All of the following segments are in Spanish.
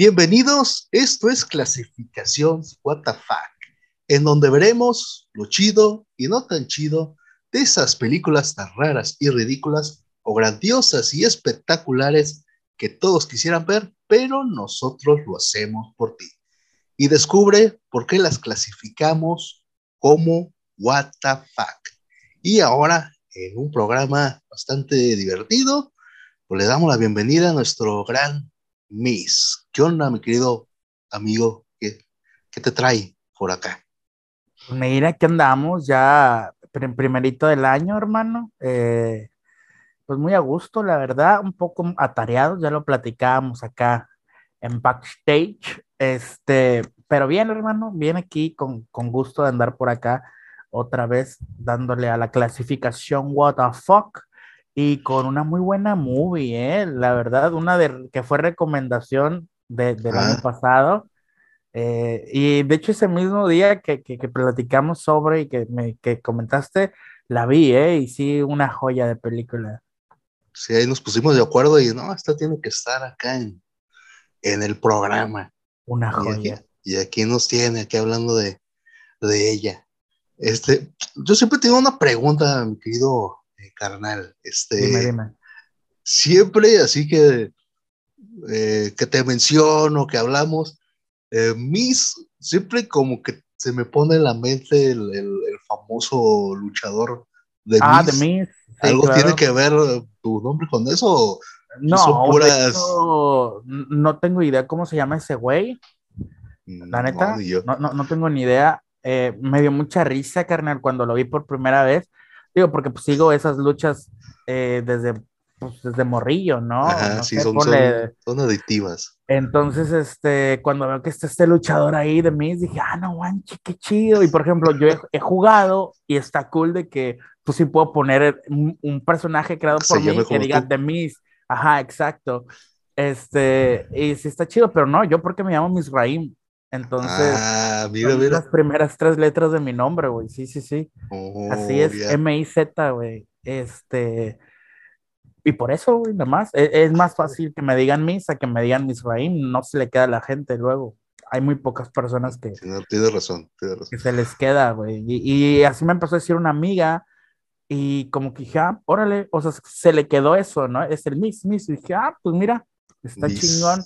Bienvenidos, esto es Clasificación Fuck, en donde veremos lo chido y no tan chido de esas películas tan raras y ridículas o grandiosas y espectaculares que todos quisieran ver, pero nosotros lo hacemos por ti. Y descubre por qué las clasificamos como Fuck. Y ahora, en un programa bastante divertido, pues le damos la bienvenida a nuestro gran Miss. ¿Qué mi querido amigo? ¿Qué, qué te trae por acá? Mira, que andamos ya primerito del año, hermano. Eh, pues muy a gusto, la verdad, un poco atareados, ya lo platicábamos acá en backstage. Este, pero bien, hermano, bien aquí con, con gusto de andar por acá otra vez dándole a la clasificación What the fuck y con una muy buena movie, ¿eh? La verdad, una de, que fue recomendación de, del año Ah. pasado. eh, y de hecho ese mismo día que, que, que platicamos sobre y que me que comentaste, la vi, ¿eh? Y sí, una joya de película. Sí, ahí nos pusimos de acuerdo y no, esta tiene que estar acá en, en el programa. Una Y aquí, joya. y aquí nos tiene, aquí hablando de, de ella. Este, yo siempre tengo una pregunta, mi querido eh, carnal. Este, Dime, dime. siempre así que, eh, que te menciono, que hablamos, eh, Miss, siempre como que se me pone en la mente el, el- el famoso luchador de Ah, Miss. de mí. sí, ¿Algo claro. tiene que ver eh, tu nombre con eso? No, son puras- hecho, no tengo idea cómo se llama ese güey. La No, neta, no, no, no tengo ni idea. Eh, me dio mucha risa, carnal, cuando lo vi por primera vez. Digo, porque pues, sigo esas luchas eh, desde, pues, desde morrillo, ¿no? Ajá, No sí, sé, son, ponle- son, son adictivas. Entonces, este, cuando veo que está este luchador ahí de mí, dije, ah, no, manche, qué chido. Y por ejemplo, yo he, he jugado y está cool de que tú sí puedo poner un, un personaje creado por mí que diga tú. de Miss. Ajá, exacto. Este, y sí está chido, pero no, yo porque me llamo Misraim. Entonces, ah, mira, son mira. las primeras tres letras de mi nombre, güey. Sí, sí, sí. Oh, Así es. M-I-Z, güey. Este. Y por eso, güey, nada más. Es, es más fácil que me digan Misa que me digan Misraim. No se le queda a la gente luego. Hay muy pocas personas que, Sí, no, tienes razón, tienes razón. que se les queda, güey. Y, y así me empezó a decir una amiga. Y como que dije, ah, órale, o sea, se le quedó eso, ¿no? Es el Miss, Miss. Y dije, ah, pues mira, está Miss. chingón.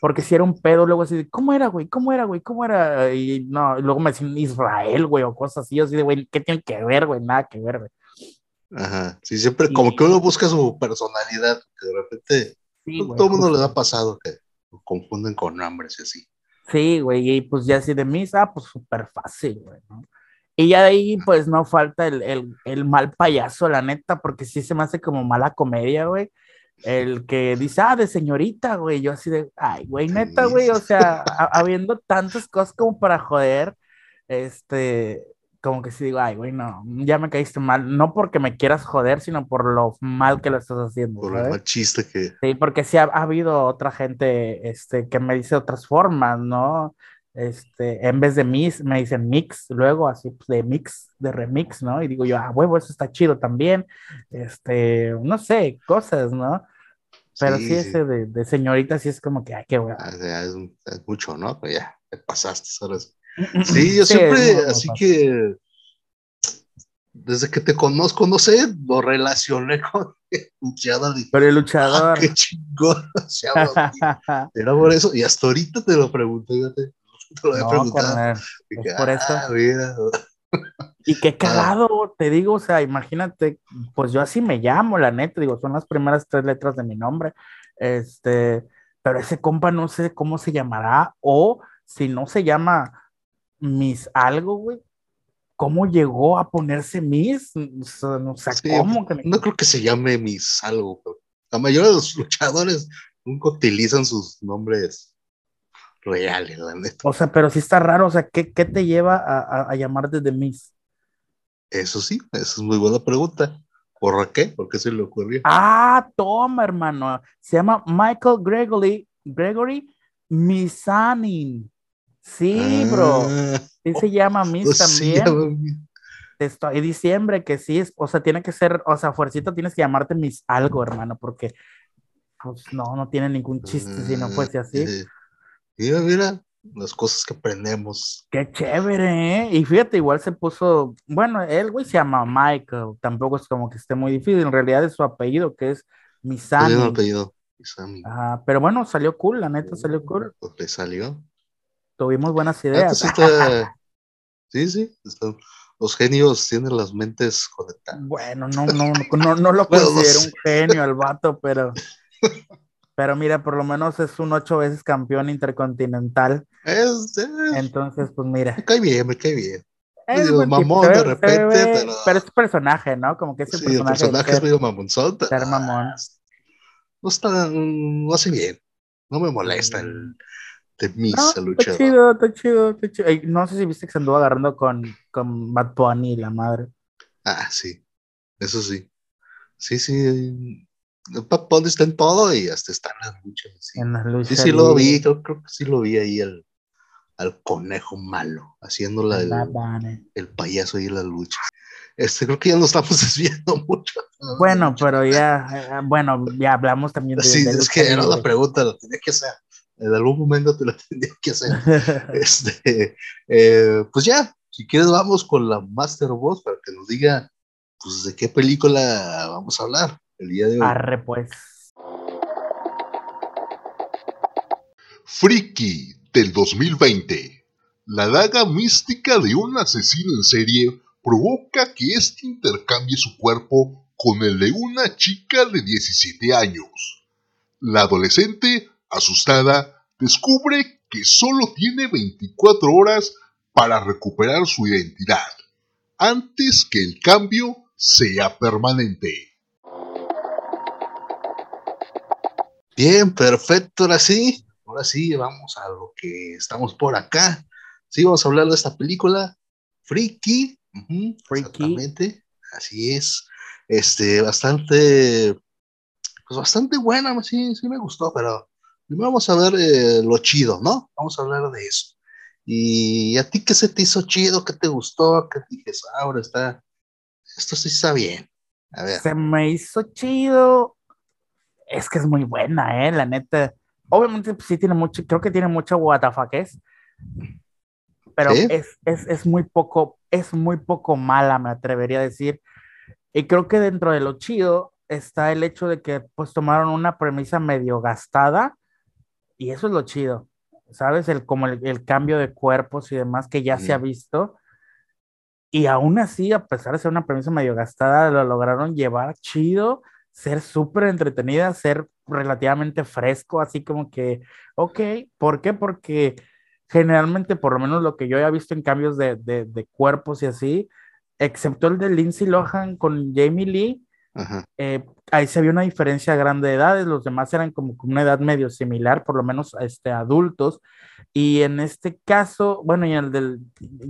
Porque si era un pedo, luego así de, ¿cómo era, güey? ¿Cómo era, güey? ¿Cómo era? Y no, y luego me decían Israel, güey, o cosas así. Yo así de, güey, ¿qué tiene que ver, güey? Nada que ver, güey. Ajá, sí, siempre como que uno busca su personalidad, que de repente Sí, güey, todo el mundo les ha pasado que lo confunden con nombres y así. Sí, güey, y pues ya así de misa, pues súper fácil, güey, ¿no? Y ya de ahí, pues no falta el, el, el mal payaso, la neta, porque sí se me hace como mala comedia, güey. El que dice, ah, de señorita, güey. Yo así de, ay, güey, neta, güey. O sea, ha- habiendo tantas cosas como para joder, este, como que sí digo, ay, güey, no, ya me caíste mal. No porque me quieras joder, sino por lo mal que lo estás haciendo, Por el ¿sabes? mal chiste que. Sí, porque sí ha, ha habido otra gente este, que me dice otras formas, ¿no? Este, en vez de mix, me dicen mix, luego así pues, de mix, de remix, ¿no? Y digo yo, ah, huevo, eso está chido también. Este, no sé, cosas, ¿no? Pero sí, sí, ese de, de señorita sí es como que, ay, qué bueno. Ah, ya, es, es mucho, ¿no? Pero ya, te pasaste, ahora sí. Sí, yo Sí, siempre, así que desde que te conozco, no sé, lo relacioné con el luchador. Pero el ah, luchador. qué chingón se habla así". Era por eso, y hasta ahorita te lo pregunté, no Te lo había No, preguntado. carnal, Dije, es por eso. "Ah, mira". Y qué cagado, te digo, o sea, imagínate, pues yo así me llamo, la neta, digo, son las primeras tres letras de mi nombre, este, pero ese compa no sé cómo se llamará, o si no se llama Miss algo, güey, ¿cómo llegó a ponerse Miss? O sea, no Sí, cómo No creo que se llame Miss algo, pero la mayoría de los luchadores nunca utilizan sus nombres reales, la neta. O sea, pero sí está raro, o sea, ¿qué, qué te lleva a, a, a llamarte de Miss? Eso sí, esa es muy buena pregunta. ¿Por qué? ¿Por qué se le ocurrió? Ah, toma, hermano. Se llama Michael Gregory, Gregory Misanin. Sí, bro. Ah, Sí se llama Miss sí, también. Te Estoy diciembre que sí es, o sea, tiene que ser, o sea, fuercita tienes que llamarte Miss algo, hermano, porque pues no, no tiene ningún chiste si no fuese así. Eh, Mira, mira, las cosas que aprendemos. Qué chévere, ¿eh? Y fíjate, igual se puso, bueno, él, güey, se llama Michael, tampoco es como que esté muy difícil, en realidad es su apellido, que es Misani. el apellido, Misani. Ajá, pero bueno, salió cool, la neta salió cool. Pues le salió. Tuvimos buenas ideas. Sí, está... sí, sí, los genios tienen las mentes conectadas. Bueno, no, no, no, no lo considero un genio el vato, pero... Pero mira, por lo menos es un ocho veces campeón intercontinental. Es, Entonces, pues mira. Me cae bien, me cae bien. Es mamón de repente, pero... pero... es personaje, ¿no? Como que ese sí, personaje. el personaje es medio mamonzón. Ser mamón. No está, no hace bien. No me molesta el de mis no, luchador. Está chido, está chido, está chido. no sé si viste que se anduvo agarrando con, con Bad Bunny, la madre. Ah, sí. Eso sí. Sí, sí. Bad Bunny está en todo y hasta está en las luchas. Sí, en las luchas sí, sí lo vi, creo, creo, que sí lo vi ahí al, al conejo malo, haciéndola el, el, payaso ahí en las luchas. Este, creo que ya nos estamos desviando mucho. Bueno, pero ya, eh, bueno, ya hablamos también de. Sí, de es que era la pregunta, lo tenía que hacer. En algún momento te lo tendría que hacer. este, eh, pues ya, si quieres, vamos con la Master Boss para que nos diga, pues, de qué película vamos a hablar el día de hoy. Arre, pues. Friki del 2020. La daga mística de un asesino en serie provoca que éste intercambie su cuerpo con el de una chica de 17 años. La adolescente, asustada, descubre que solo tiene 24 horas para recuperar su identidad, antes que el cambio sea permanente. Bien, perfecto, ahora sí, ahora sí, vamos a lo que estamos por acá. Sí, vamos a hablar de esta película, Freaky. Freaky. Exactamente, así es. Este, bastante, pues bastante buena, sí, sí me gustó, pero primero vamos a ver eh, lo chido, ¿no? Vamos a hablar de eso. ¿Y a ti qué se te hizo chido? ¿Qué te gustó? ¿Qué dices? Ah, ahora está, esto sí está bien. A ver. Se me hizo chido es que es muy buena, ¿eh? La neta. Obviamente pues, sí tiene mucho, creo que tiene mucho es pero es, es, es, muy poco, es muy poco mala, me atrevería a decir. Y creo que dentro de lo chido está el hecho de que pues tomaron una premisa medio gastada y eso es lo chido, ¿sabes? El, como el, cambio de cuerpos y demás que ya se ha visto. Y aún así, a pesar de ser una premisa medio gastada, lo lograron llevar chido ser súper entretenida, ser relativamente fresco, así como que, ok, ¿por qué? Porque generalmente, por lo menos lo que yo he visto en cambios de, de, cuerpos y así, excepto el de Lindsay Lohan con Jamie Lee, eh, ahí se vio una diferencia grande de edades, los demás eran como una edad medio similar, por lo menos este, adultos, y en este caso, bueno, y el del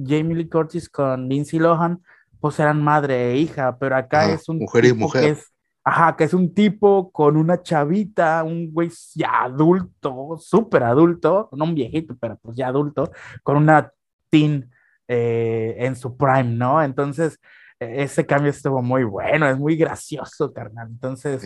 Jamie Lee Curtis con Lindsay Lohan, pues eran madre e hija, pero acá es un mujer y mujer. Ajá, que es un tipo con una chavita, un güey ya adulto, súper adulto, no un viejito, pero pues ya adulto, con una teen eh, en su prime, ¿no? Entonces, ese cambio estuvo muy bueno, es muy gracioso, carnal. Entonces,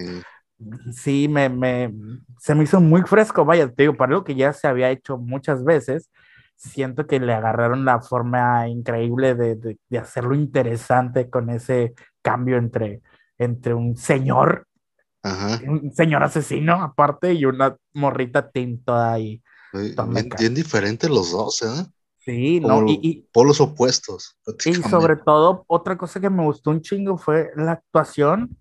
sí, me, me, se me hizo muy fresco, vaya, te digo, para lo que ya se había hecho muchas veces, siento que le agarraron la forma increíble de, de hacerlo interesante con ese cambio entre entre un señor, un señor asesino aparte y una morrita tinta ahí. Bien, diferentes los dos, ¿eh? Sí, no, y, por los opuestos. Y sobre todo, otra cosa que me gustó un chingo fue la actuación,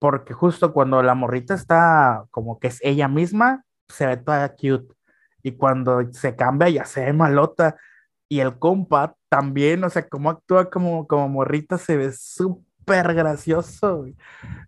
porque justo cuando la morrita está como que es ella misma, se ve toda cute. Y cuando se cambia, ya se ve malota. Y el compa también, o sea, como actúa como, como morrita, se ve súper súper gracioso.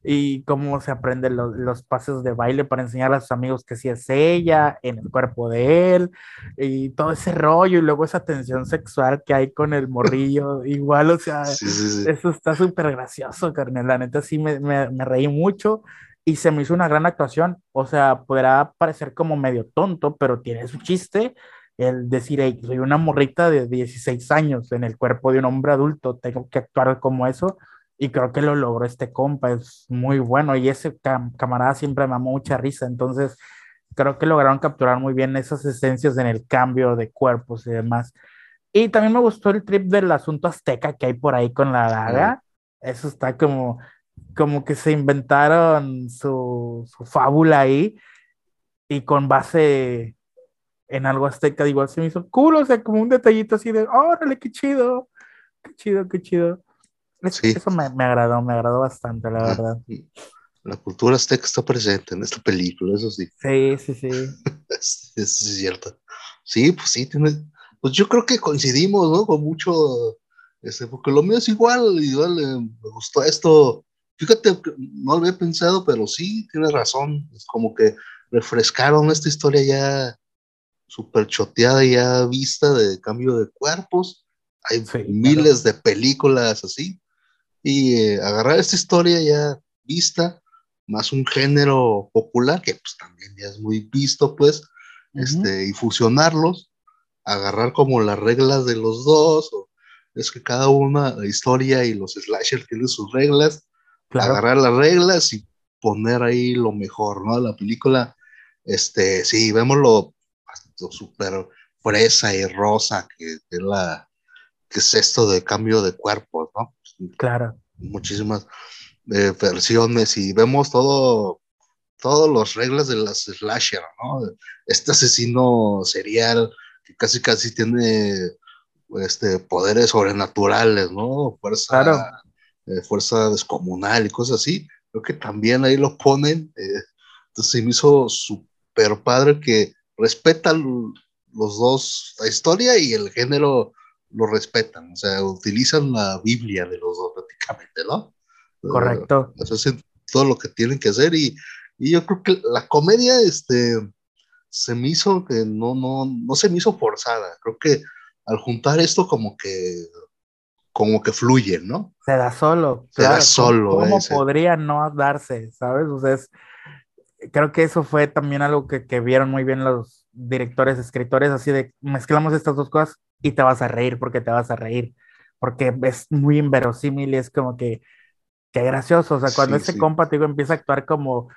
Y cómo se aprenden los pasos de baile para enseñar a sus amigos que sí es ella, en el cuerpo de él, y todo ese rollo, y luego esa tensión sexual que hay con el morrillo, igual, o sea, eso está súper gracioso, carnal. La neta sí me, me, me reí mucho y se me hizo una gran actuación. O sea, podrá parecer como medio tonto, pero tiene su chiste el decir, hey, soy una morrita de 16 años en el cuerpo de un hombre adulto, tengo que actuar como eso. Y creo que lo logró este compa, es muy bueno. Y ese camarada siempre me amó mucha risa. Entonces, creo que lograron capturar muy bien esas esencias en el cambio de cuerpos y demás. Y también me gustó el trip del asunto azteca que hay por ahí con la daga. Eso está como, como que se inventaron su, su fábula ahí y con base en algo azteca, igual se me hizo cool, o sea, como un detallito así de, órale, qué chido, qué chido, qué chido. Eso me, me, agradó, me agradó bastante, la verdad. La cultura azteca está presente en esta película, eso sí. Sí, sí, sí. es, es, cierto. Sí, pues sí, tiene, pues yo creo que coincidimos, ¿no? Con mucho, este, porque lo mío es igual, igual eh, me gustó esto. Fíjate, no lo había pensado, pero sí, tiene razón. Es como que refrescaron esta historia ya súper choteada, ya vista de cambio de cuerpos. Hay miles de películas así. Y eh, agarrar esta historia ya vista, más un género popular, que pues también ya es muy visto, pues, este, y fusionarlos, agarrar como las reglas de los dos, o es que cada una, la historia y los slashers tienen sus reglas, agarrar las reglas y poner ahí lo mejor, ¿no? La película, este, sí, vemos lo súper fresa y rosa que es la, que es esto de cambio de cuerpos, ¿no? Claro. Muchísimas eh, versiones y vemos todo, todas las reglas de las slasher, ¿no? Este asesino serial que casi casi tiene este, poderes sobrenaturales, ¿no? Fuerza, eh, fuerza descomunal y cosas así. Creo que también ahí lo ponen. Eh, entonces se me hizo súper padre que respetan los dos, la historia y el género lo respetan, o sea, utilizan la Biblia de los dos prácticamente, ¿no? Correcto. hacen todo lo que tienen que hacer y, y, yo creo que la comedia, este, se me hizo que no, no, no se me hizo forzada. Creo que al juntar esto como que, como que fluye, ¿no? Se da solo. Se da solo. ¿Cómo, podría no darse, sabes? O sea, creo que eso fue también algo que, que vieron muy bien los directores, escritores, así de mezclamos estas dos cosas y te vas a reír porque te vas a reír, porque es muy inverosímil y es como que Qué gracioso, o sea, cuando ese compa, te digo, empieza a actuar como,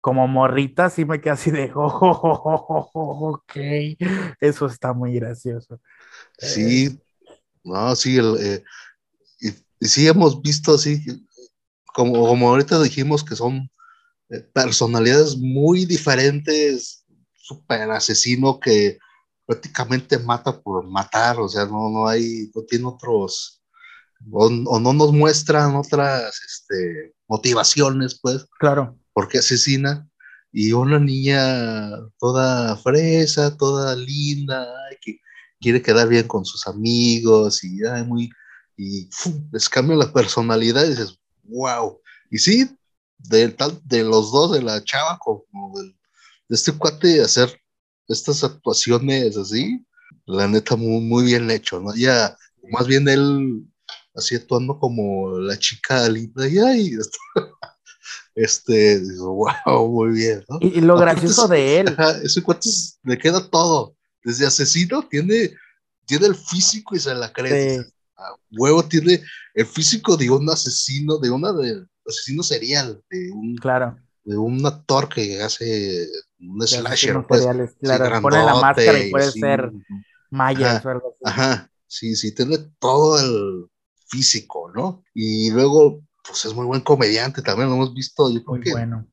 como morrita, sí me queda así de, oh, oh, oh, ok, eso está muy gracioso. Sí, eh, no, sí, el, eh, y, sí hemos visto así, como, como ahorita dijimos que son eh, personalidades muy diferentes, súper asesino que prácticamente mata por matar, o sea, no, no hay, no tiene otros o, no nos muestran otras este, motivaciones, pues. Claro. Porque asesina. Y una niña toda fresa, toda linda, que quiere quedar bien con sus amigos y ay, muy. Y les cambia la personalidad y dices, wow. Y sí, de, tal, de los dos, de la chava como de este cuate, hacer estas actuaciones así, la neta, muy, muy bien hecho, ¿no? Ya, más bien él así actuando como la chica linda y ay, este, wow, muy bien, ¿no? Y, lo gracioso de él. ese cuate le queda todo, desde asesino tiene, tiene el físico y se la cree. huevo tiene el físico de un asesino, de una de asesino serial, de un, claro. de un actor que hace un slasher. Pues, claro, pone la máscara y puede ser Maya o algo así. Ajá, sí, sí, tiene todo el, físico, ¿no? Y luego, pues es muy buen comediante también, lo hemos visto. Yo muy bueno.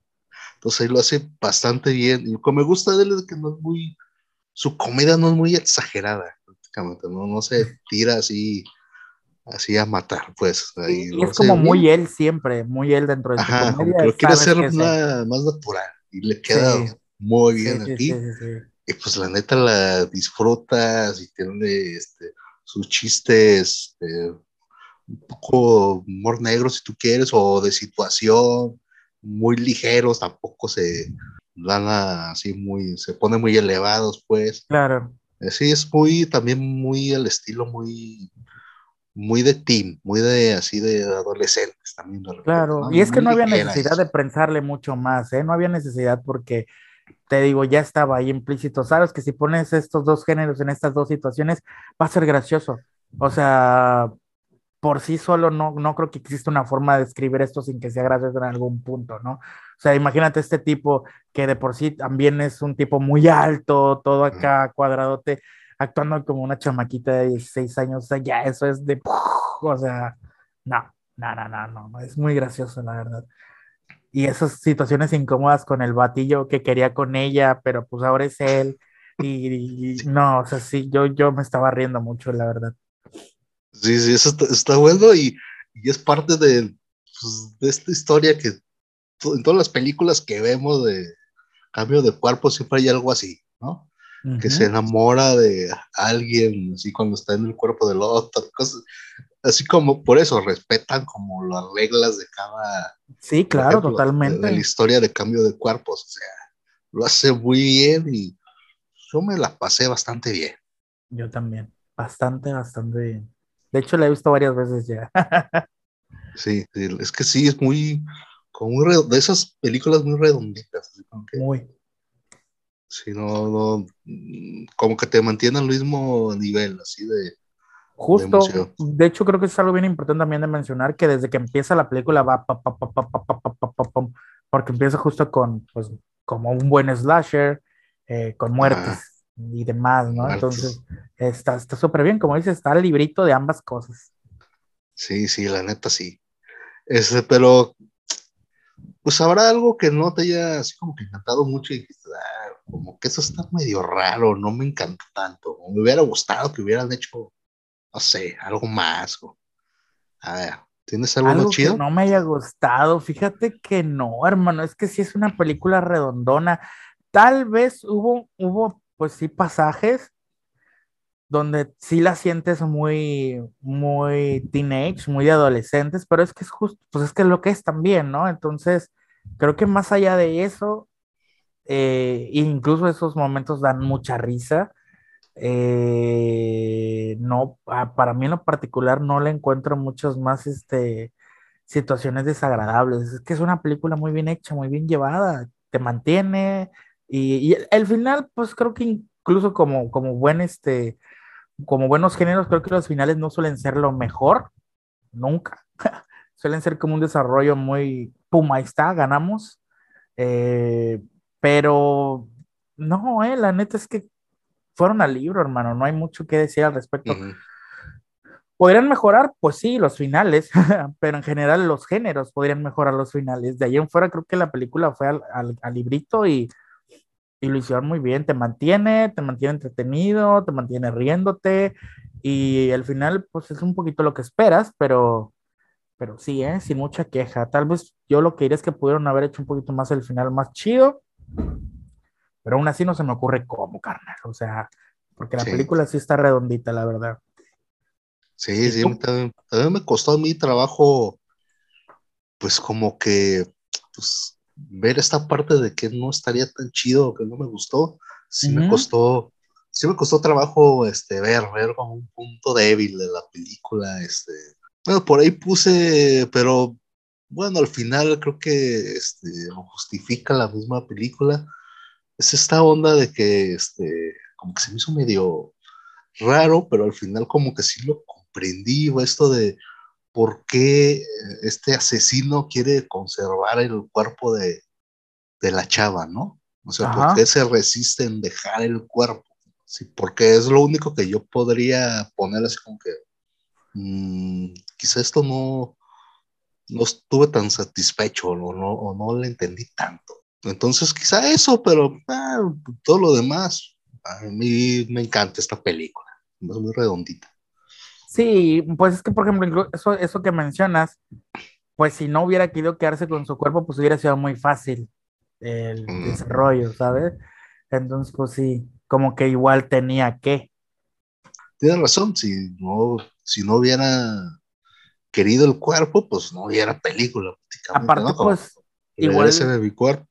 Entonces ahí lo hace bastante bien. Y lo que me gusta de él es que no es muy, su comedia no es muy exagerada, prácticamente, ¿no? No se tira así, así a matar, pues. y es como muy él siempre, muy él dentro de su comedia. Pero quiere ser más natural y le queda muy bien aquí. y pues la neta la disfrutas y tiene este, sus chistes eh, un poco humor negro si tú quieres, o de situación, muy ligeros, tampoco se dan así muy, se ponen muy elevados, pues. Claro. Eh, sí, es muy, también muy el estilo muy, muy de team, muy de así de adolescentes también. claro, y es que no había necesidad de prensarle mucho más, ¿eh? No había necesidad porque, te digo, ya estaba ahí implícito. Sabes que si pones estos dos géneros en estas dos situaciones, va a ser gracioso. O sea, por sí solo no, no creo que exista una forma de escribir esto sin que sea gracioso en algún punto, ¿no? O sea, imagínate este tipo que de por sí también es un tipo muy alto, todo acá cuadradote, actuando como una chamaquita de 16 años, o sea, ya eso es de, o sea, no, no, no, no, no, es muy gracioso, la verdad. Y esas situaciones incómodas con el batillo que quería con ella, pero pues ahora es él. Y, no, o sea, sí, yo, yo me estaba riendo mucho, la verdad. Sí, sí, eso está, bueno y, es parte de, pues, de esta historia que en todas las películas que vemos de cambio de cuerpo siempre hay algo así, ¿no? Que se enamora de alguien, así cuando está en el cuerpo del otro, cosas, así como por eso respetan como las reglas de cada. Sí, claro, totalmente. De, la historia de cambio de cuerpos, o sea, lo hace muy bien y yo me la pasé bastante bien. Yo también, bastante, bastante bien. De hecho, la he visto varias veces ya. sí, es que sí, es muy, como de esas películas muy redonditas. muy. Sí, no, no, como que te mantiene al mismo nivel, así de. Justo, de, hecho creo que es algo bien importante también de mencionar que desde que empieza la película va pa, pa, pa, porque empieza justo con, pues, como un buen slasher, eh, con muertes y demás, ¿no? Entonces, está súper bien, como dices, está el librito de ambas cosas. Sí, sí, la neta sí. Este, pero, pues habrá algo que no te haya así como que encantado mucho y ah, como que eso está medio raro, no me encanta tanto. me hubiera gustado que hubieran hecho, no sé, algo más. a ver, ¿tienes algo, ¿Algo chido? Que no me haya gustado, fíjate que no, hermano, es que sí es una película redondona. Tal vez hubo, hubo pues sí, pasajes donde sí la sientes muy, muy teenage, muy de adolescentes, pero es que es justo, pues es que es lo que es también, ¿no? Entonces, creo que más allá de eso, eh, incluso esos momentos dan mucha risa. Eh, no, para mí en lo particular no le encuentro muchas más este, situaciones desagradables. Es que es una película muy bien hecha, muy bien llevada, te mantiene, y, el, final, pues creo que incluso como, como buen este, como buenos géneros, creo que los finales no suelen ser lo mejor, nunca. suelen ser como un desarrollo muy, pum, ahí está, ganamos. Eh, pero no, eh, la neta es que fueron al libro, hermano, no hay mucho que decir al respecto. ¿Podrían mejorar? Pues sí, los finales, pero en general los géneros podrían mejorar los finales. De ahí en fuera creo que la película fue al, al librito y y lo hicieron muy bien, te mantiene, te mantiene entretenido, te mantiene riéndote y al final pues es un poquito lo que esperas, pero, pero sí, ¿eh? sin mucha queja. Tal vez yo lo que diría es que pudieron haber hecho un poquito más el final más chido, pero aún así no se me ocurre cómo, carnal. O sea, porque la película sí está redondita, la verdad. Sí, sí, también, también, me costó mí trabajo, pues como que, pues ver esta parte de que no estaría tan chido, que no me gustó, sí me costó, sí me costó trabajo este, ver, ver como un punto débil de la película, este, bueno, por ahí puse, pero bueno, al final creo que este, justifica la misma película, es esta onda de que, este, como que se me hizo medio raro, pero al final como que sí lo comprendí, esto de por qué este asesino quiere conservar el cuerpo de, la chava, ¿no? O sea, por qué se resiste en dejar el cuerpo. Sí, porque es lo único que yo podría poner así como que mm, quizá esto no, no estuve tan satisfecho o no, o no le entendí tanto. Entonces, quizá eso, pero ah, todo lo demás, a mí me encanta esta película. Es muy redondita. Sí, pues es que, por ejemplo, eso, eso que mencionas, pues si no hubiera querido quedarse con su cuerpo, pues hubiera sido muy fácil el mm. desarrollo, ¿sabes? Entonces, pues sí, como que igual tenía que. Tienes razón, si no, si no hubiera querido el cuerpo, pues no hubiera película. Aparte, pues, igual. de mi cuerpo.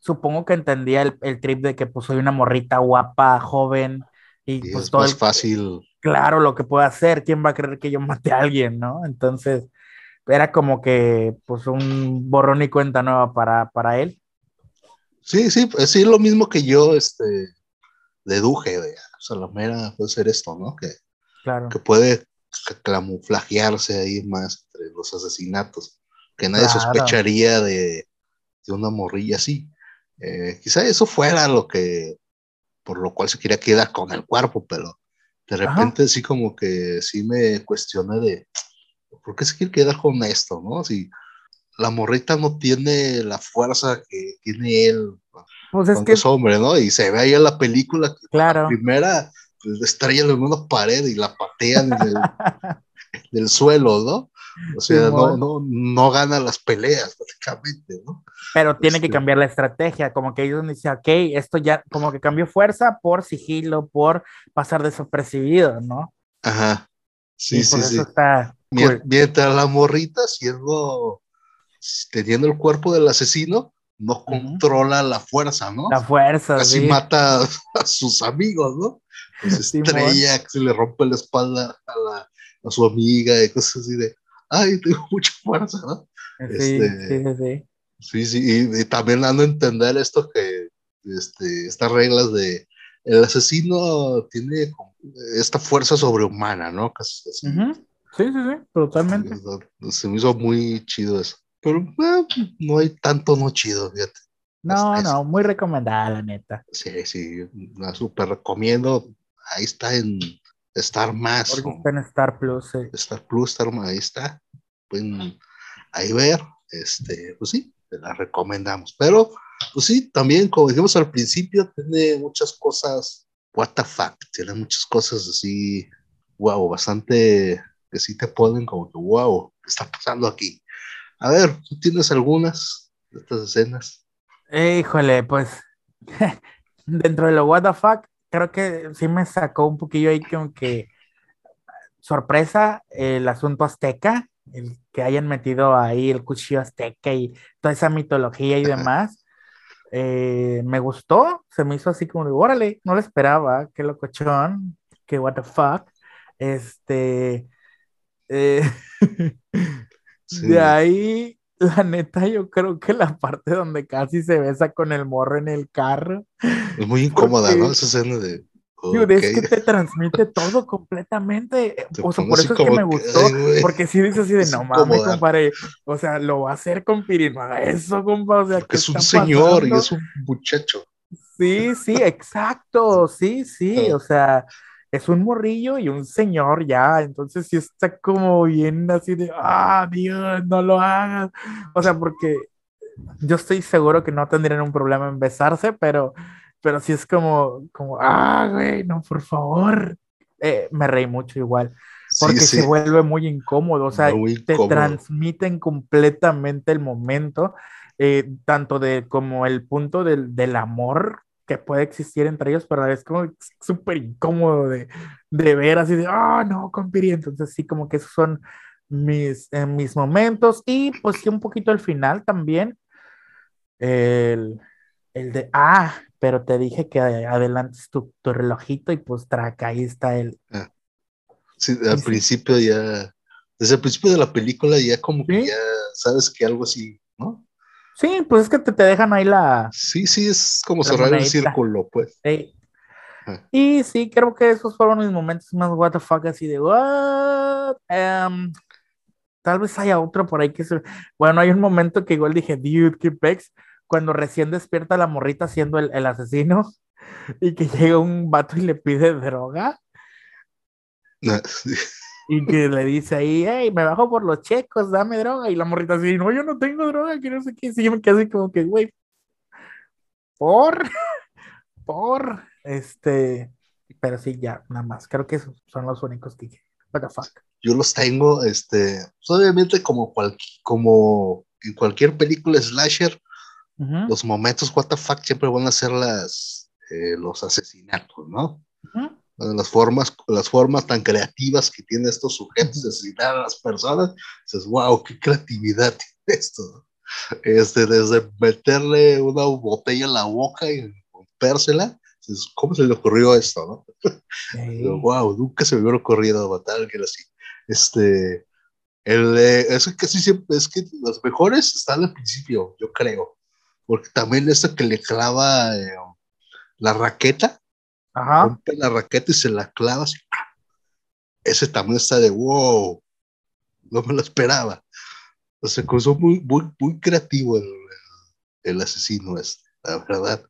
Supongo que entendía el, el, trip de que pues soy una morrita guapa, joven, y, pues es todo más fácil claro lo que puedo hacer, ¿quién va a creer que yo mate a alguien, no? Entonces, era como que, pues, un borrón y cuenta nueva para, para él. Sí, sí, pues, sí, lo mismo que yo, este, deduje de, o sea, la mera puede ser esto, ¿no? Que, claro. que puede camuflajearse ahí más entre los asesinatos, que nadie Claro. sospecharía de, de una morrilla así. Eh, quizá eso fuera lo que, por lo cual se quería quedar con el cuerpo, pero de Ajá. repente sí como que sí me cuestioné de, ¿por qué se quiere quedar con esto, no? Si la morrita no tiene la fuerza que tiene él, Pues es que, es hombre, ¿no? Y se ve ahí en la película que claro, primera pues, estrellan en una pared y la patean en el, del suelo, ¿no? O sea, no, no, no gana las peleas, prácticamente, ¿no? pero tiene que Este- cambiar la estrategia, como que ellos dicen, ok, esto ya, como que cambió fuerza por sigilo, por pasar desapercibido, ¿no? Ajá. Sí, Y sí, por sí. eso está cool. Mientras la morrita, siendo, teniendo el cuerpo del asesino, no controla la fuerza, ¿no? La fuerza, Casi sí. mata a sus amigos, ¿no? Pues estrella, que se le rompe la espalda a, la- a su amiga y cosas así de, ay, tengo mucha fuerza, ¿no? Sí, este- sí, sí, sí. Sí, y, y también dando a entender esto que este, estas reglas de el asesino tiene esta fuerza sobrehumana, ¿no? Casi así. Ujú. Sí, sí, sí, totalmente. Se me hizo muy chido eso. Pero eh, no hay tanto no chido, fíjate. No, Hasta no, muy recomendada, la neta. Sí, sí, la súper recomiendo. Ahí está en Star Más, Porque está en Star Plus. sí. Star Plus, Star Más, ahí está. Pueden ahí ver. Este, pues sí, te la recomendamos. Pero, pues sí, también, como dijimos al principio, tiene muchas cosas, what the fuck, tiene muchas cosas así, wow, bastante que sí te ponen como que, wow, ¿qué está pasando aquí? A ver, ¿tú tienes algunas de estas escenas? Híjole, pues dentro de lo what the fuck, creo que sí me sacó un poquillo ahí como que sorpresa el asunto azteca, el que hayan metido ahí el cuchillo azteca y toda esa mitología y demás. Eh, me gustó, se me hizo así como de, órale, no lo esperaba, qué locochón, qué what the fuck. Este, eh, Sí. de ahí, la neta, yo creo que la parte donde casi se besa con el morro en el carro, Es muy incómoda, Porque- ¿no? Esa escena de... Dude, es que te transmite todo completamente. Te O sea, por eso es que me gustó, porque sí dice así de no mames, compadre. O sea, lo va a hacer con Piri, no haga eso, compa. O sea, Porque ¿qué es un señor y es un muchacho. Sí, sí, exacto, sí, sí, Ah. o sea, es un morrillo y un señor ya, entonces sí está como bien así de, ah, Dios, no lo hagas, o sea, porque yo estoy seguro que no tendrían un problema en besarse, pero, pero sí es como, como, ah, güey, no, por favor, Eh, me reí mucho igual, porque sí, sí. se vuelve muy incómodo, o sea, Muy te incómodo. transmiten completamente el momento, eh, tanto de como el punto del, del amor que puede existir entre ellos, pero es como súper incómodo de, de ver así de, ah, no, compiri, entonces sí, como que esos son mis, eh, mis momentos y pues sí, un poquito el final también, el, el de, ah, pero te dije que adelantes tu, tu relojito y pues traca, ahí está el, Sí, al Sí, principio ya, desde el principio de la película ya como que Sí. ya sabes que algo así. Sí, pues es que te, te dejan ahí la... Sí, sí, es como cerrar el círculo, pues. Y sí, creo que esos fueron mis momentos más what the fuck, así de what. Em, tal vez haya otro por ahí que se. Bueno, hay un momento que igual dije, dude, qué pex, cuando recién despierta la morrita siendo el, el asesino y que llega un vato y le pide droga Ah, y que le dice ahí, hey, me bajo por los checos, dame droga. Y la morrita así, no, yo no tengo droga, que no sé qué. Sí, yo me quedé así como que, güey, por, por, este, pero sí, ya, nada más. Creo que esos son los únicos que what the fuck. Yo los tengo, este, pues, obviamente como, cual, como en cualquier película slasher, Ujú, los momentos what the fuck siempre van a ser las, eh, los asesinatos, ¿no? ujú. Las formas, las formas tan creativas que tienen estos sujetos de asesinar a las personas, dices, wow, qué creatividad tiene esto. Este, desde meterle una botella en la boca y rompérsela, dices, ¿cómo se le ocurrió esto? ¿no? Digo, wow, nunca se me hubiera ocurrido matar a alguien así. Este, el, eh, es que casi siempre, es que los mejores están al principio, yo creo, porque también esto que le clava eh, la raqueta, Ajá, rompe la raqueta y se la clava así, ese también está de wow, no me lo esperaba. O sea, cruzó muy, muy, muy creativo el, el, asesino este, la verdad.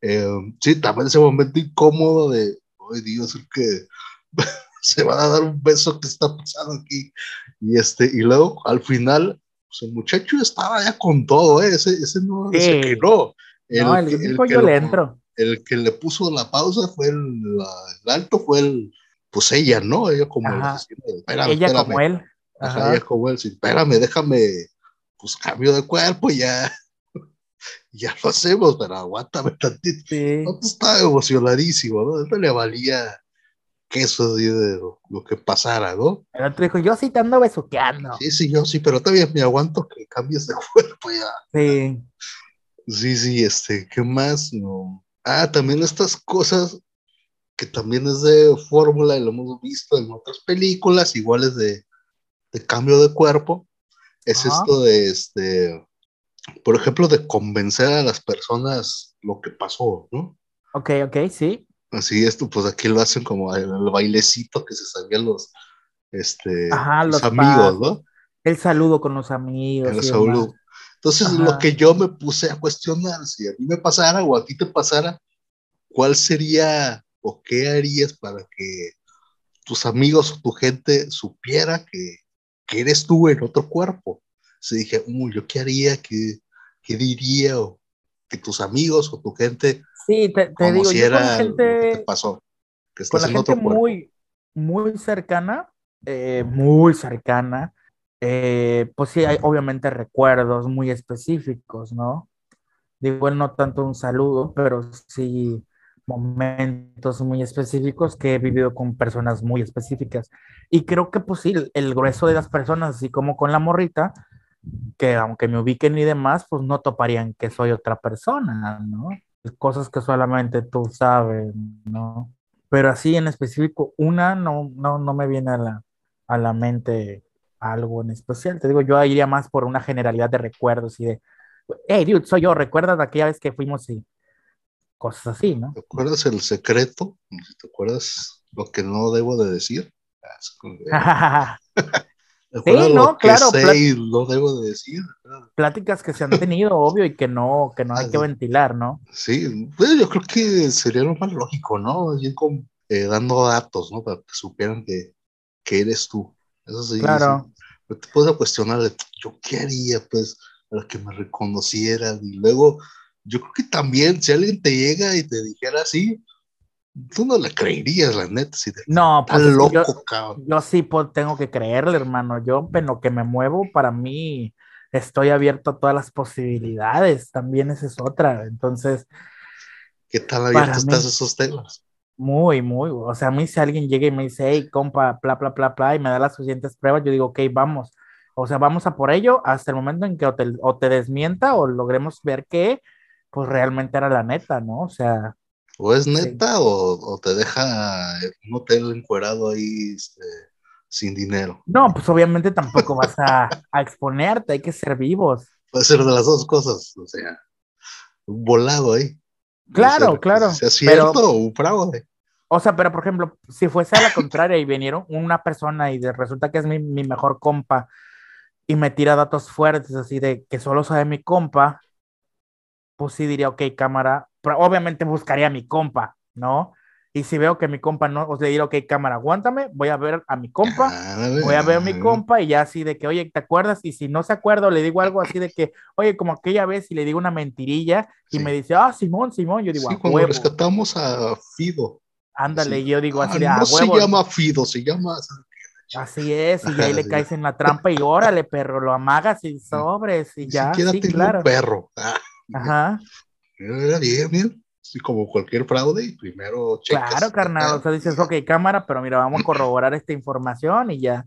Eh, sí, también ese momento incómodo de, ay Dios, el que se va a dar un beso que está pasando aquí. Y este, y luego al final, pues el muchacho estaba ya con todo, ¿eh? ese, ese no, ese que no. El, no, el, el que yo le entro. El que le puso la pausa fue el, el alto, fue el, pues ella, ¿no? Ella como, espérame, ella como él. Ajá. ella como él, sí, espérame, déjame, pues cambio de cuerpo, ya, ya lo hacemos, pero aguántame tantito. Sí. No, estaba emocionadísimo, ¿no? Esto le valía queso de lo, que pasara, ¿no? El otro dijo, yo sí te ando besuqueando. Sí, sí, yo sí, pero todavía me aguanto que cambies de cuerpo ya. Sí. Sí, sí, este, ¿qué más? No. Ah, también estas cosas que también es de fórmula y lo hemos visto en otras películas, iguales de, de cambio de cuerpo, es esto de, este, por ejemplo, de convencer a las personas lo que pasó, ¿no? Ok, ok, sí. Así esto, pues aquí lo hacen como el, bailecito que se sabían los, este, los, amigos, ¿no? El saludo con los amigos. El saludo. Entonces, lo que yo me puse a cuestionar, si a mí me pasara o a ti te pasara, ¿cuál sería o qué harías para que tus amigos o tu gente supiera que, que eres tú en otro cuerpo? Se dije, uy, ¿yo qué haría? ¿Qué, qué diría? O que tus amigos o tu gente sí, te, te digo, yo con gente, que te pasó. Que con la gente muy, muy cercana, eh, muy cercana, eh, pues sí, hay obviamente recuerdos muy específicos, ¿no? Digo, no tanto un saludo, pero sí momentos muy específicos que he vivido con personas muy específicas. Y creo que pues sí, el, grueso de las personas, así como con la morrita, que aunque me ubiquen y demás, pues no toparían que soy otra persona, ¿no? Cosas que solamente tú sabes, ¿no? Pero así en específico, una no, no, no me viene a la, a la mente algo en especial. Te digo, yo iría más por una generalidad de recuerdos y de, hey, dude, soy yo, ¿recuerdas aquella vez que fuimos y cosas así, ¿no? ¿Te acuerdas el secreto? ¿Te acuerdas lo que no debo de decir? sí, no, claro. Sé no debo de decir. Pláticas que se han tenido, obvio, y que no, que no hay que ventilar, ¿no? Sí, pues yo creo que sería lo más lógico, ¿no? Bien eh, dando datos, ¿no? Para que supieran que, que eres tú. Eso sí. Claro. te puedo cuestionar, yo qué haría, pues, para que me reconocieran. Y luego, yo creo que también, si alguien te llega y te dijera así, tú no le creerías, la neta. Si no, pues loco, yo, yo, sí tengo que creerle, hermano. Yo, en lo que me muevo, para mí, estoy abierto a todas las posibilidades. También esa es otra. Entonces. ¿Qué tal abierto estás a esos temas? Muy, muy. O sea, a mí, si alguien llega y me dice, hey, compa, bla, bla, bla, bla, y me da las suficientes pruebas, yo digo, ok, vamos. O sea, vamos a por ello hasta el momento en que o te, o te desmienta o logremos ver que, pues realmente era la neta, ¿no? O sea, o es neta o, te deja un hotel encuerado ahí este, sin dinero. No, pues obviamente tampoco vas a, exponerte, hay que ser vivos. Puede ser de las dos cosas, o sea, volado ahí. Claro, claro. Sea cierto o un fraude. O sea, pero por ejemplo, si fuese a la contraria y vinieron una persona y resulta que es mi, mi mejor compa y me tira datos fuertes así de que solo sabe mi compa, pues sí diría, ok, cámara, obviamente buscaría a mi compa, ¿no? Y si veo que mi compa no, os le diré, ok, cámara, aguántame, voy a ver a mi compa, voy a ver a mi compa y ya así de que, oye, ¿te acuerdas? Y si no se acuerda, le digo algo así de que, oye, como aquella vez y le digo una mentirilla y me dice, ah, Simón, Simón, yo digo, sí, cuando rescatamos a Fido. Ándale, yo digo así de, ah, no se llama Fido, se llama... Así es, y ahí le caes en la trampa y órale, perro, lo amagas y sobres y ya, sí, claro. Un perro. Ajá. Era bien, bien como cualquier fraude, primero checas. Claro, carnal, o sea, dices, ok, cámara, pero mira, vamos a corroborar esta información y ya.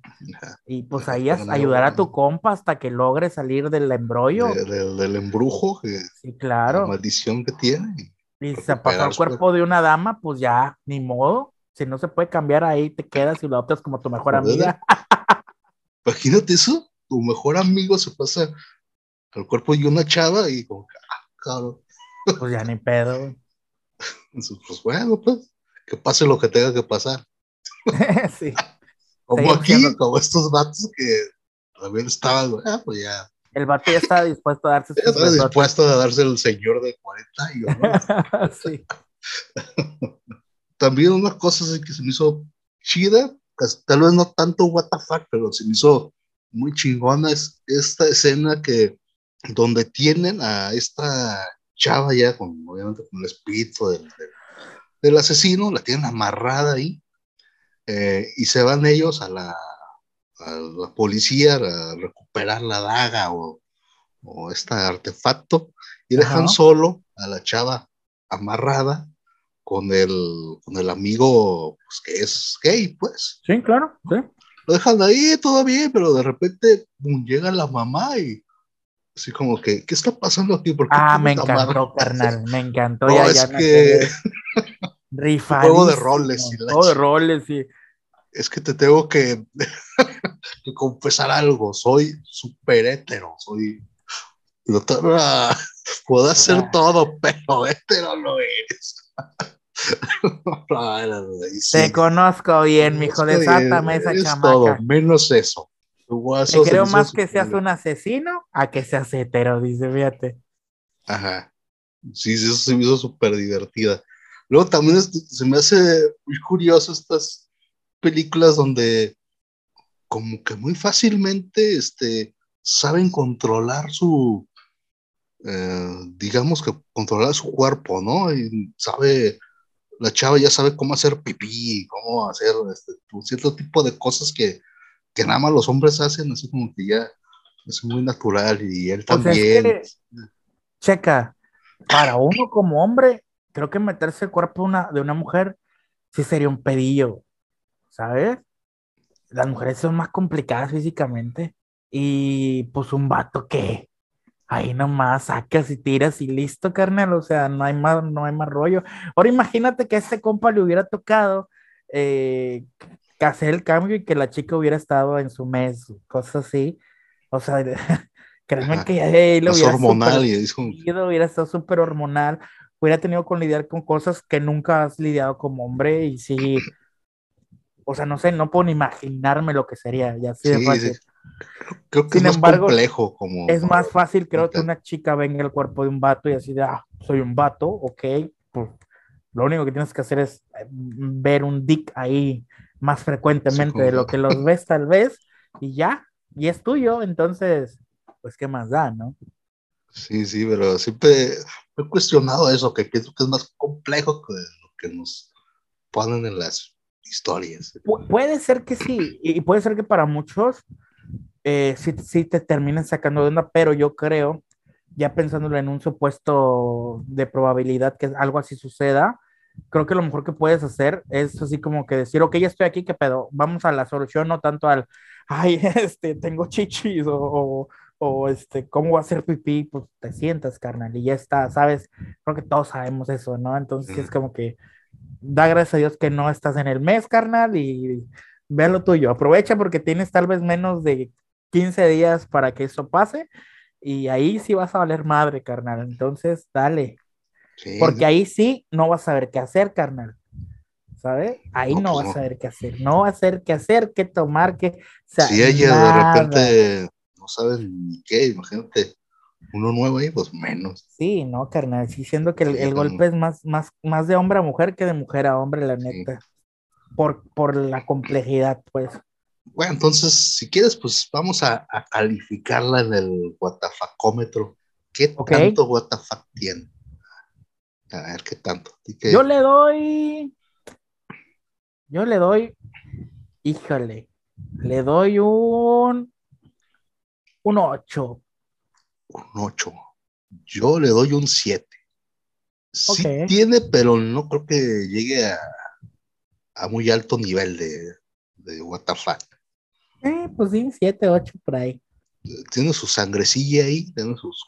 Y pues ahí ayudar a tu compa hasta que logre salir del embrollo. del embrujo, sí, claro. la maldición que tiene. Y, se pasó el cuerpo de una dama, pues ya, ni modo. Si no se puede cambiar ahí, te quedas y lo adoptas como tu mejor amiga. Imagínate eso, tu mejor amigo se pasa al cuerpo de una chava y como, ah, claro. Pues ya ni pedo. Pues bueno, pues, que pase lo que tenga que pasar. sí. Como aquí, siendo- como estos vatos que también estaban, ah, pues ya, El vato ya estaba dispuesto a darse ya estaba dispuesto a darse el señor de 40 años, sí. También una cosa así que se me hizo chida, pues, tal vez no tanto what the fuck, pero se me hizo muy chingona es esta escena que donde tienen a esta chava ya con obviamente con el espíritu del, del- del asesino, la tienen amarrada ahí eh, y se van ellos a la, a la policía a recuperar la daga o, o este artefacto y dejan Ajá. solo a la chava amarrada con el, con el amigo pues, que es gay, pues. Sí, claro, sí. Lo dejan ahí, todo bien, pero de repente pum, llega la mamá y así como que, ¿qué está pasando aquí? ¿Por qué Ah, me encantó, carnal, me encantó. No, ya, es ya que-. Rifadísimo. Juego de roles y Juego de roles y Es que te tengo que, que confesar algo, soy súper hétero, soy... No te- puedo hacer Ah. todo, pero hétero no eres. Sí. te conozco bien, mijo, desátame esa es chamaca. todo, menos eso. Guaso Te creo más que seas un asesino a que seas hetero, dice, fíjate. Ajá. Sí, sí, eso se me hizo súper divertida. Luego también es- se me hace muy curioso estas películas donde como que muy fácilmente este, saben controlar su, eh, digamos que controlar su cuerpo, ¿no? Y sabe, la chava ya sabe cómo hacer pipí, cómo hacer este, un cierto tipo de cosas que, que nada más los hombres hacen, así como que ya es muy natural y él O sea, es también. que- Checa, para uno como hombre, creo que meterse el cuerpo de una, de una mujer sí sería un pedillo, ¿sabes? Las mujeres son más complicadas físicamente y pues un vato que ahí nomás sacas y tiras y listo, carnal, o sea, no hay más, no hay más rollo. Ahora imagínate que a este compa le hubiera tocado eh, que hacer el cambio y que la chica hubiera estado en su mes, cosas así. O sea, créeme Ajá. que ahí lo hubiera hormonal super- y es seguido, hubiera estado súper hormonal, hubiera tenido que lidiar con cosas que nunca has lidiado como hombre y sí, o sea, no sé, no puedo ni imaginarme lo que sería, ya así de Sí, fácil. sí. creo que Sin es más embargo, complejo como Es más fácil, creo, que una chica venga al cuerpo de un vato y así de, ah, soy un vato, ok, pues lo único que tienes que hacer es eh, ver un dick ahí más frecuentemente de lo que- los ves tal vez y ya, y es tuyo, entonces, pues qué más da, ¿no? Sí, sí, pero siempre he cuestionado eso, que pienso que es más complejo que lo que nos ponen en las historias. Pu- puede ser que sí, y y puede ser que para muchos eh, sí, sí te terminen sacando de onda, pero yo creo, ya pensándolo en un supuesto de probabilidad que algo así suceda, creo que lo mejor que puedes hacer es así como que decir, ok, ya estoy aquí, ¿qué pedo? Vamos a la solución, no tanto al, ay, este, tengo chichis o, o, o, este, ¿cómo voy a hacer pipí? Pues te sientas, carnal, y ya está, ¿sabes? Creo que todos sabemos eso, ¿no? Entonces es como que da gracias a Dios que no estás en el mes, carnal, y ve lo tuyo. Aprovecha porque tienes tal vez menos de 15 días para que eso pase, y ahí sí vas a valer madre, carnal. Entonces, dale. Sí, Porque ahí sí no vas a saber qué hacer, carnal. ¿Sabes? Ahí No, no, pues vas a saber qué hacer. No vas a saber qué hacer, qué tomar, qué. O sea, si ella nada. de repente no saben ni qué, imagínate, uno nuevo ahí, pues menos. Sí, no, carnal. Sí, siendo que el, Sí, el golpe es más, más, más de hombre a mujer que de mujer a hombre, la Sí. neta. Por, por la complejidad, pues. Bueno, entonces, si quieres, pues vamos a, a calificarla en el WTFacómetro. ¿Qué tanto WTF tiene? A ver, ¿qué tanto? Que- Yo le doy. Yo le doy. Híjole. Le doy un. Un 8. un 8. Yo le doy un 7. Sí tiene, pero no creo que llegue a, a muy alto nivel de, de WTF. Eh, pues sí, 7, 8 por ahí. Tiene su sangrecilla ahí, tiene sus,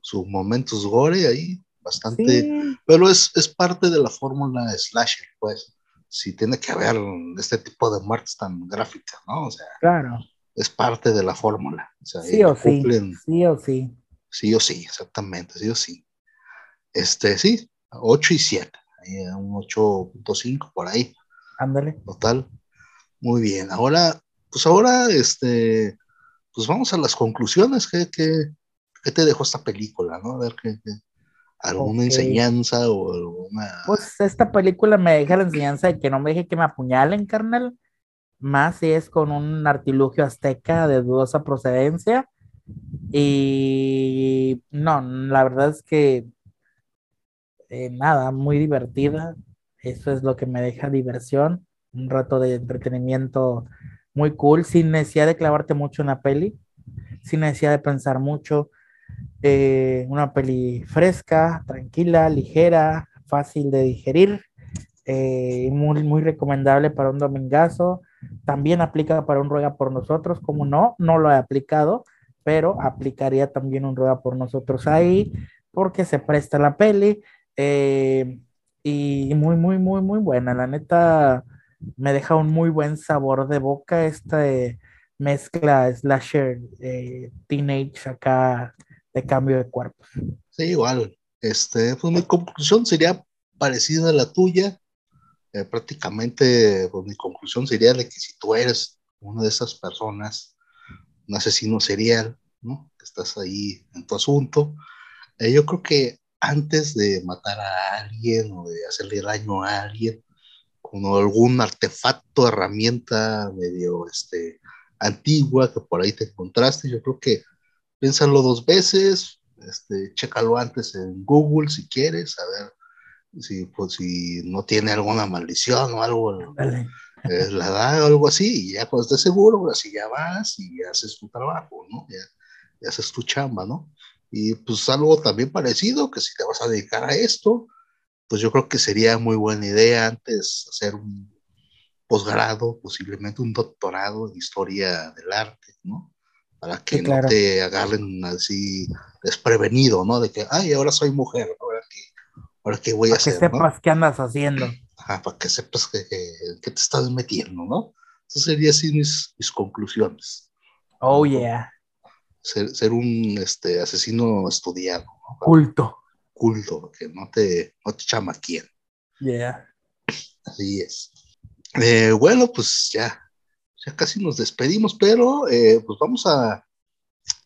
sus momentos gore ahí, bastante. Sí, Pero es, es parte de la fórmula slasher, pues. Si tiene que haber este tipo de muertes tan gráficas, ¿no? O sea, claro. es parte de la fórmula. O sea, Sí o sí. cumplen Sí o sí. Sí o sí, exactamente, sí o sí. Este, sí, 8 y 7, ahí, un 8.5 por ahí, Ándale. total. Muy bien, ahora, pues ahora, este, pues vamos a las conclusiones. ¿Qué, qué, te dejó esta película, no? A ver qué, alguna enseñanza o alguna. Pues esta película me deja la enseñanza de que no me deje que me apuñalen, carnal. Más si es con un artilugio azteca de dudosa procedencia. Y no, la verdad es que eh, nada, muy divertida. Eso es lo que me deja diversión un rato de entretenimiento muy cool, sin necesidad de clavarte mucho en la peli, sin necesidad de pensar mucho. Eh, una peli fresca, tranquila, ligera, fácil de digerir, eh, muy, muy recomendable para un domingazo. También aplica para un ruega por nosotros, como no, no lo he aplicado, pero aplicaría también un ruega por nosotros ahí, porque se presta la peli. Eh, y muy, muy, muy, muy buena. La neta, me deja un muy buen sabor de boca esta mezcla slasher eh, teenage acá de cambio de cuerpo. Sí, igual. Este, pues mi conclusión sería parecida a la tuya. Eh, prácticamente, pues mi conclusión sería de que si tú eres una de esas personas, un asesino serial, ¿no? Que estás ahí en tu asunto, eh, yo creo que antes de matar a alguien o de hacerle daño a alguien, con algún artefacto, herramienta medio este, antigua que por ahí te encontraste. Yo creo que piénsalo dos veces, este, chécalo antes en Google si quieres, a ver si, pues, si no tiene alguna maldición o algo, eh, la da o algo así, y ya cuando estés seguro, ahora sí ya vas y haces tu trabajo, ¿no? Ya, ya haces tu chamba, ¿no? Y pues algo también parecido, que si te vas a dedicar a esto, pues yo creo que sería muy buena idea antes hacer un posgrado, posiblemente un doctorado en historia del arte, ¿no? Para que no te agarren así desprevenido, ¿no? De que, ay, ahora soy mujer, ahora qué, ahora qué voy a hacer. Para que sepas qué andas haciendo. Ajá, para que sepas que, te estás metiendo, ¿no? Entonces serían así mis, mis conclusiones. Oh, yeah. Ser, ser un este, asesino estudiado. ¿no? Culto culto, que no te, no te quien Yeah. Así es. Eh, bueno, pues ya, ya casi nos despedimos, pero eh, pues vamos a,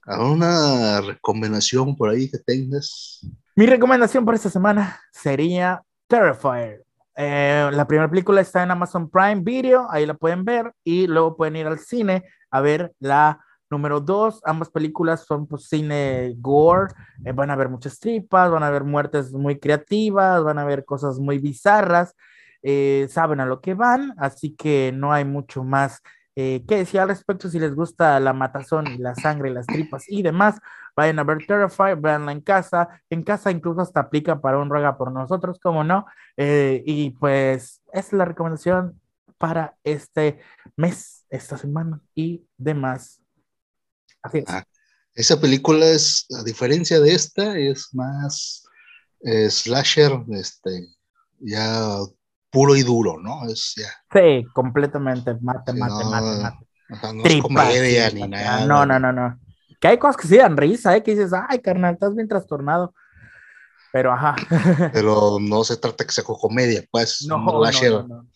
a una recomendación por ahí que tengas. Mi recomendación por esta semana sería Terrifier. Eh, la primera película está en Amazon Prime Video, ahí la pueden ver y luego pueden ir al cine a ver la Número dos, ambas películas son pues, cine gore, eh, van a haber muchas tripas, van a haber muertes muy creativas, van a haber cosas muy bizarras, eh, saben a lo que van, así que no hay mucho más eh, que decir al respecto. Si les gusta la matazón y la sangre, las tripas y demás, vayan a ver Terrify, veanla en casa. En casa incluso hasta aplica para un ruega por nosotros, como no. y pues esa es la recomendación para este mes, esta semana y demás Ah, esa película es, a diferencia de esta, es más eh, slasher, este, ya puro y duro, ¿no? Es ya. Sí, completamente, mate, mate, mate, mate. no es comedia ni nada. No, no, no, no. Que hay cosas que sí dan risa, ¿eh? Que dices, ay, carnal, estás bien trastornado. Pero ajá. Pero no se trata que sea comedia, pues. No, no, no,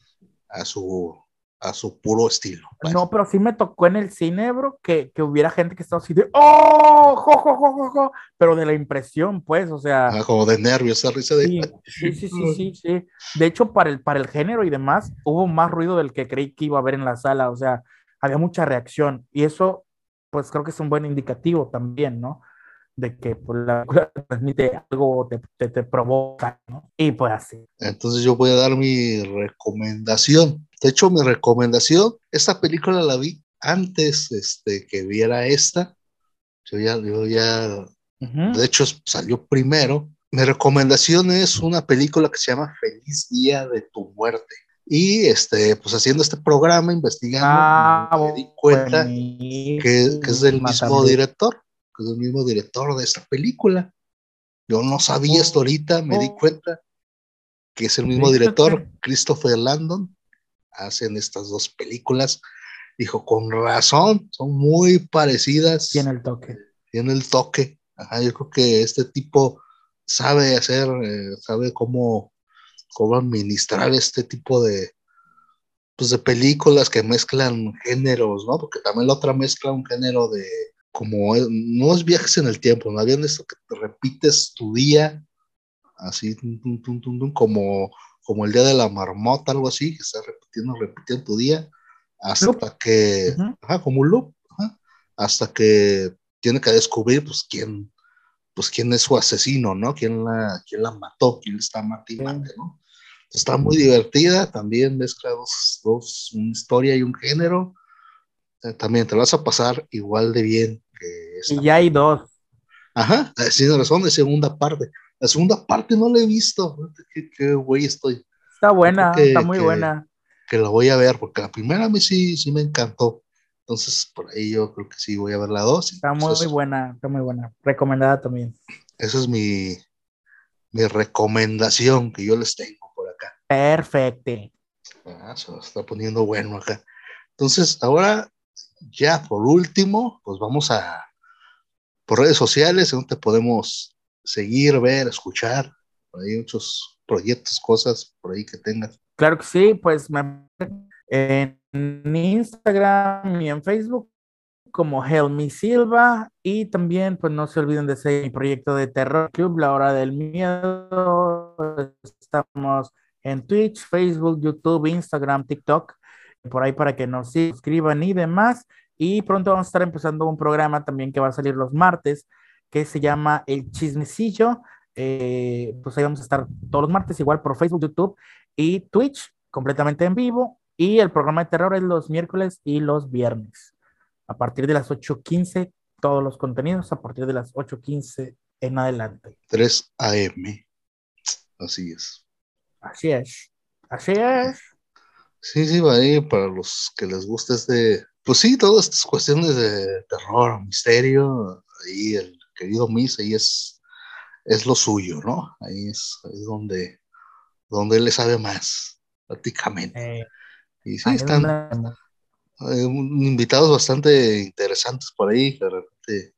a su a su puro estilo. Pues. No, pero sí me tocó en el cine, bro, que, que hubiera gente que estaba así de ¡Oh! Jo, jo, jo, jo, Pero de la impresión, pues, o sea. Ah, como de nervios, esa risa de. Sí, sí, sí, sí, sí, sí, De hecho, para el, para el género y demás, hubo más ruido del que creí que iba a haber en la sala. O sea, había mucha reacción. Y eso, pues creo que es un buen indicativo también, ¿no? De que pues, la transmite algo, te, te, te, provoca, ¿no? Y pues así. Entonces yo voy a dar mi recomendación. De hecho, mi recomendación, esta película la vi antes este, que viera esta. Yo ya, yo ya, de hecho, salió primero. Mi recomendación es una película que se llama Feliz Día de tu Muerte. Y este, pues haciendo este programa, investigando, ah, me di cuenta que, que, es del mismo director es el mismo director de esta película. Yo no sabía esto ahorita, me di oh. cuenta que es el mismo director, Christopher Landon, hacen estas dos películas. Dijo, con razón, son muy parecidas. Tiene el toque. Tiene el toque. yo creo que este tipo sabe hacer, eh, sabe cómo, cómo administrar este tipo de, pues de películas que mezclan géneros, ¿no? Porque también la otra mezcla un género de como no es viajes en el tiempo, ¿no? Habían esto que te repites tu día, así como, como el día de la marmota, algo así, que estás repitiendo, repitiendo tu día, hasta que, ajá, como un loop, hasta que tiene que descubrir, pues, quién, pues, quién es su asesino, ¿no? Quién la, quién la mató, quién está matando, ¿no? Está muy divertida, también mezcla dos, dos, una historia y un género. Eh, también te vas a pasar igual de bien que esta. Y ya hay dos. Ajá, tienes razón, de segunda parte. La segunda parte no la he visto. Qué, güey estoy. Está buena, está muy buena. Que la voy a ver, porque la primera a mí sí, sí me encantó. Entonces, por ahí yo creo que sí voy a ver la dos. Está muy, muy buena, está muy buena. Recomendada también. Esa es mi, mi recomendación que yo les tengo por acá. Perfecto. Ah, se está poniendo bueno acá. Entonces, ahora, ya por último, pues vamos a por redes sociales, donde podemos seguir, ver, escuchar. Hay muchos proyectos, cosas por ahí que tengas. Claro que sí, pues me en Instagram y en Facebook como Helmi Silva y también pues no se olviden de seguir mi proyecto de Terror Club, La Hora del Miedo. Estamos en Twitch, Facebook, YouTube, Instagram, TikTok, por ahí para que nos suscriban y demás. Y pronto vamos a estar empezando un programa también que va a salir los martes, que se llama El Chismecillo. Eh, pues ahí vamos a estar todos los martes, igual por Facebook, YouTube y Twitch, completamente en vivo. Y el programa de terror es los miércoles y los viernes. A partir de las 8.15, todos los contenidos, a partir de las 8.15 en adelante. 3 AM. Así es. Así es. Así es. Sí, sí, va ahí para los que les guste este. Pues sí, todas estas cuestiones de terror, misterio. Ahí el querido Miss, ahí es, es lo suyo, ¿no? Ahí es, donde, donde él le sabe más, prácticamente. Eh, y sí, están eh, invitados bastante interesantes por ahí, que de repente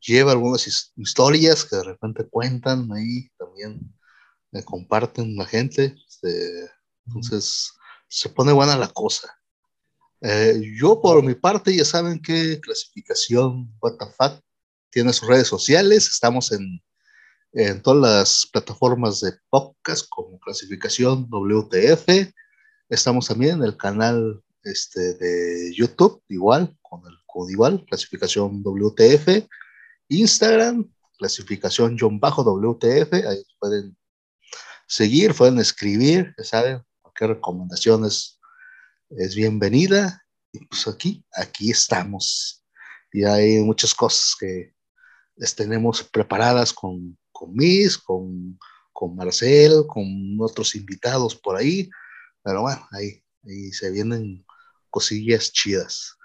lleva algunas historias que de repente cuentan ahí, también me comparten la gente. Este, entonces, se pone buena la cosa. Eh, yo, por mi parte, ya saben que clasificación WTF tiene sus redes sociales. Estamos en, en todas las plataformas de podcast como clasificación WTF. Estamos también en el canal este, de YouTube, igual, con el código igual, clasificación WTF. Instagram, clasificación John Bajo WTF. Ahí pueden seguir, pueden escribir, ya saben, cualquier recomendación es, es bienvenida. Y pues aquí, aquí estamos. Y hay muchas cosas que les tenemos preparadas con, con Miss, con, con Marcel, con otros invitados por ahí pero bueno, ahí, ahí se vienen cosillas chidas.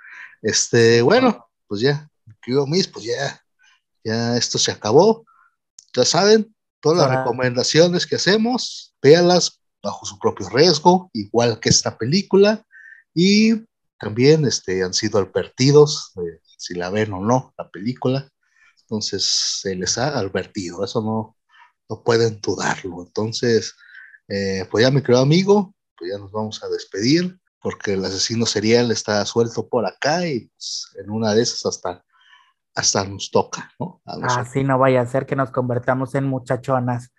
Este, bueno, pues ya, querido Miss, pues ya, ya esto se acabó. Ya saben, todas las recomendaciones que hacemos, véanlas bajo su propio riesgo, igual que esta película, y también este, han sido advertidos si la ven o no la película, entonces se les ha advertido, eso no, no pueden dudarlo. Entonces, eh, pues ya mi querido amigo, pues ya nos vamos a despedir porque el asesino serial está suelto por acá y pues, en una de esas hasta, hasta nos toca, ¿no? Así no vaya a ser que nos convertamos en muchachonas.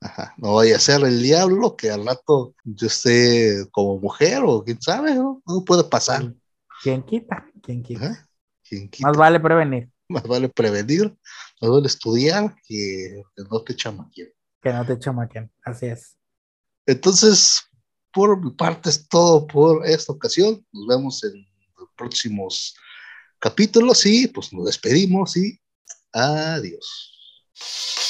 Ajá, no vaya a ser el diablo que al rato yo esté como mujer o quién sabe, ¿no? No puede pasar. ¿Quién quita? ¿Quién quita? ¿Quién quita? Más vale prevenir. Más vale prevenir, más vale estudiar que, que no te chamaquen. Que no te chamaquen, así es. Entonces, por mi parte es todo por esta ocasión. Nos vemos en los próximos capítulos y pues nos despedimos y adiós.